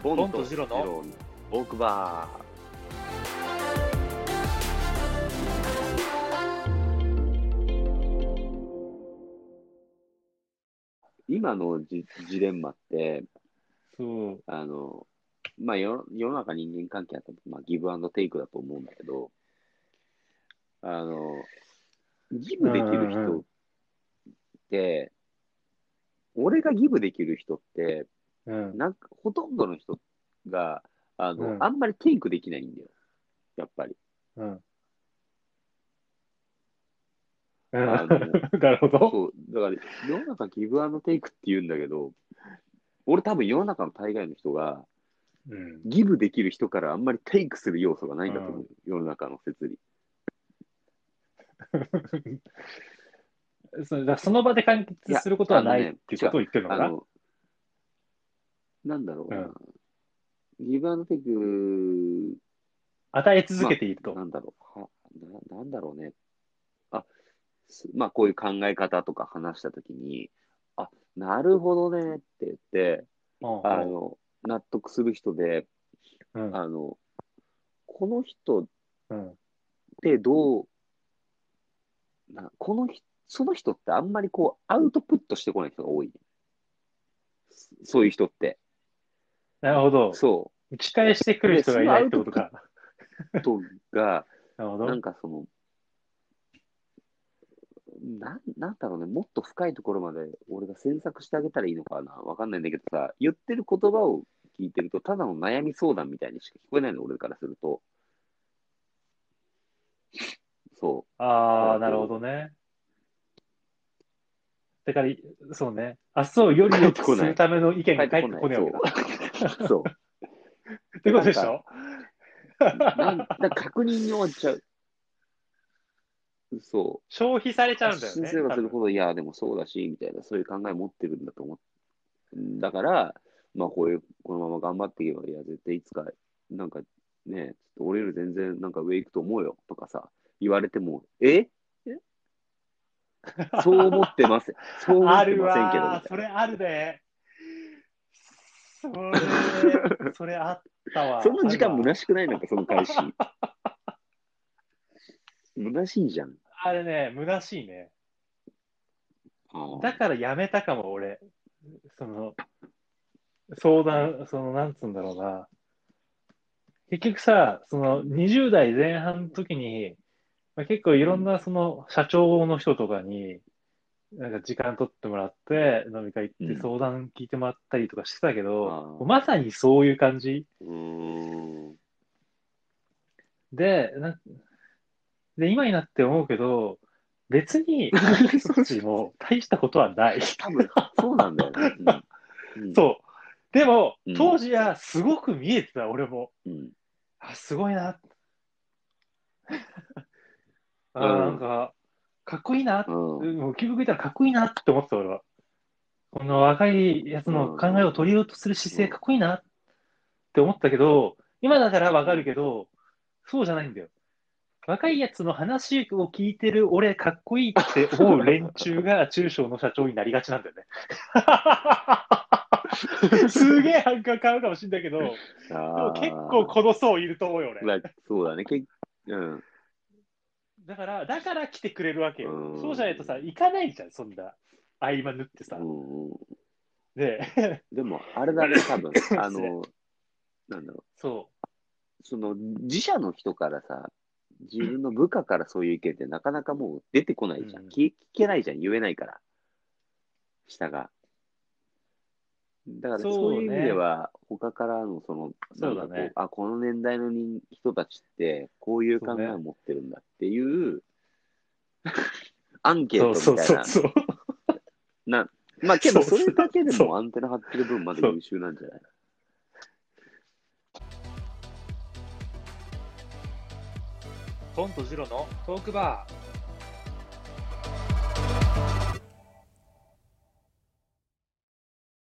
ボンとジロのボークバー。今のジジレンマって、そう。あの、まあ世世の中人間関係あって、まあ、ギブアンドテイクだと思うんだけど、あの、ギブできる人って、俺がギブできる人って、うん。なんか、ほとんどの人が、あの、うんあんまりテイクできないんだよ。やっぱり。うん。あの なるほど。そう。だから、世の中ギブアンドテイクって言うんだけど、俺多分世の中の大概の人が、うん。ギブできる人からあんまりテイクする要素がないんだと思う。世の中の説理。そだからその場で完結することはないっていうことを言ってるのかな？なんだろうな。ギブアンドテイク、与え続けていると。なんだろう。はななんだろうね。あ、すまあこういう考え方とか話したときに、あ、なるほどねって言って、うんあの、納得する人で、うんあの、この人っうんてどう、なこの人、その人ってあんまりこう、アウトプットしてこない人が多い。そういう人って。なるほど。そ打ち返してくる人がいないってことか。う。人が、なるほどなん。かその、なんなんだろうね、もっと深いところまで俺が詮索してあげたらいいのかなわかんないんだけどさ、言ってる言葉を聞いてると、ただの悩み相談みたいにしか聞こえないの、俺からすると。そああ、なるほどね。だから、そうね。明日をより良くするための意う。見が返ってこないわけだ。そう。ってことでしょ？なんだ確認に終わっちゃう。そ消費されちう。ゃうんだよね。先生がするほど、いや、でもそうだし、みたいな、そういう考え持ってるんだと思う。だから、まあ、こういう、このまま頑張っていけば、いや、絶対いつか、なんかね、ちょっと俺より全然、なんか上行くと思うよ、とかさ、言われても、え？え？そう思ってます。そう思あってるませんけど、みわー。たいそれあるね。それ、それあったわ。な。その時間虚しくない？なんか、その返し。虚しいじゃん。あれね、虚しいね。だからやめたかも、俺。その、相談、その、なんつうんだろうな。結局さ、その、20代前半の時に、まあ、結構いろんな、その、社長の人とかに、なんか時間取ってもらって、飲み会行ってうん相談聞いてもらったりとかしてたけど、あーまさにそういう感じうーん。で、なで、今になって思うけど、別に、ちも大したことはない。多分、そうなんだよね。うんうんそう。でもうん、当時はすごく見えてた、俺も。うん。あ、すごいな。あ、うんなんか、かっこいいな。うん。もう究極言ったらかっこいいなって思ってた、俺は。この若いやつの考えを取り入れようとする姿勢かっこいいなって思ったけど、今だからわかるけど、そうじゃないんだよ。若いやつの話を聞いてる俺かっこいいって思う連中が 中小の社長になりがちなんだよね。すげえ反感買うかもしれないけど、でも結構この層いると思うよ、俺。まあそうだね。けうん。だから、だから来てくれるわけよう。んそうじゃないとさ、行かないじゃん、そんな。合間縫ってさう。んうん、で、でも、あれだね、多分あの、なんだろそう。その、自社の人からさ、自分の部下からそういう意見ってなかなかもう出てこないじゃん。うん聞聞けないじゃん、言えないから。下が。だからそういう意味では、他からのその、そうだね。なんかこあ、この年代の人人たちって、こういう考えを持ってるんだっていう、アンケートみたいな。そうそうそう。なまあけど、それだけでもアンテナ張ってる分まで優秀なんじゃない？ポンとジロのトークバー。